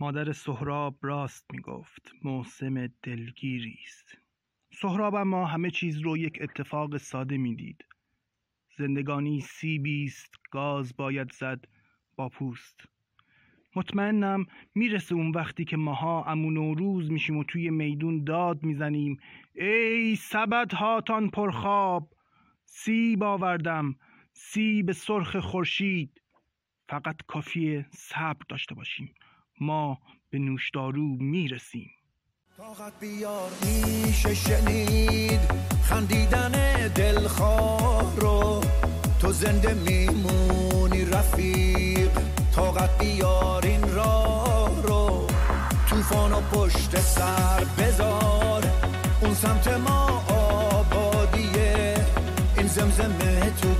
مادر سهراب راست می‌گفت موسم دلگیری است. سهراب اما همه چیز رو یک اتفاق ساده می‌دید. زندگانی سیبی است گاز باید زد با پوست. مطمئنم می‌رسه اون وقتی که ماها امون و میشیم و توی میدون داد می‌زنیم. ای سبد هاتان پرخواب! سیب آوردم سیب سرخ خورشید. فقط کافیه صبر داشته باشیم. ما به نوشدارو می‌رسیم. طاقت بیار میشه شنید خندیدن دلخواه رو. تو زنده میمونی رفیق طاقت بیار این راه رو. توفان و پشت سر بذار اون سمت ما آبادیه. این زمزمه تو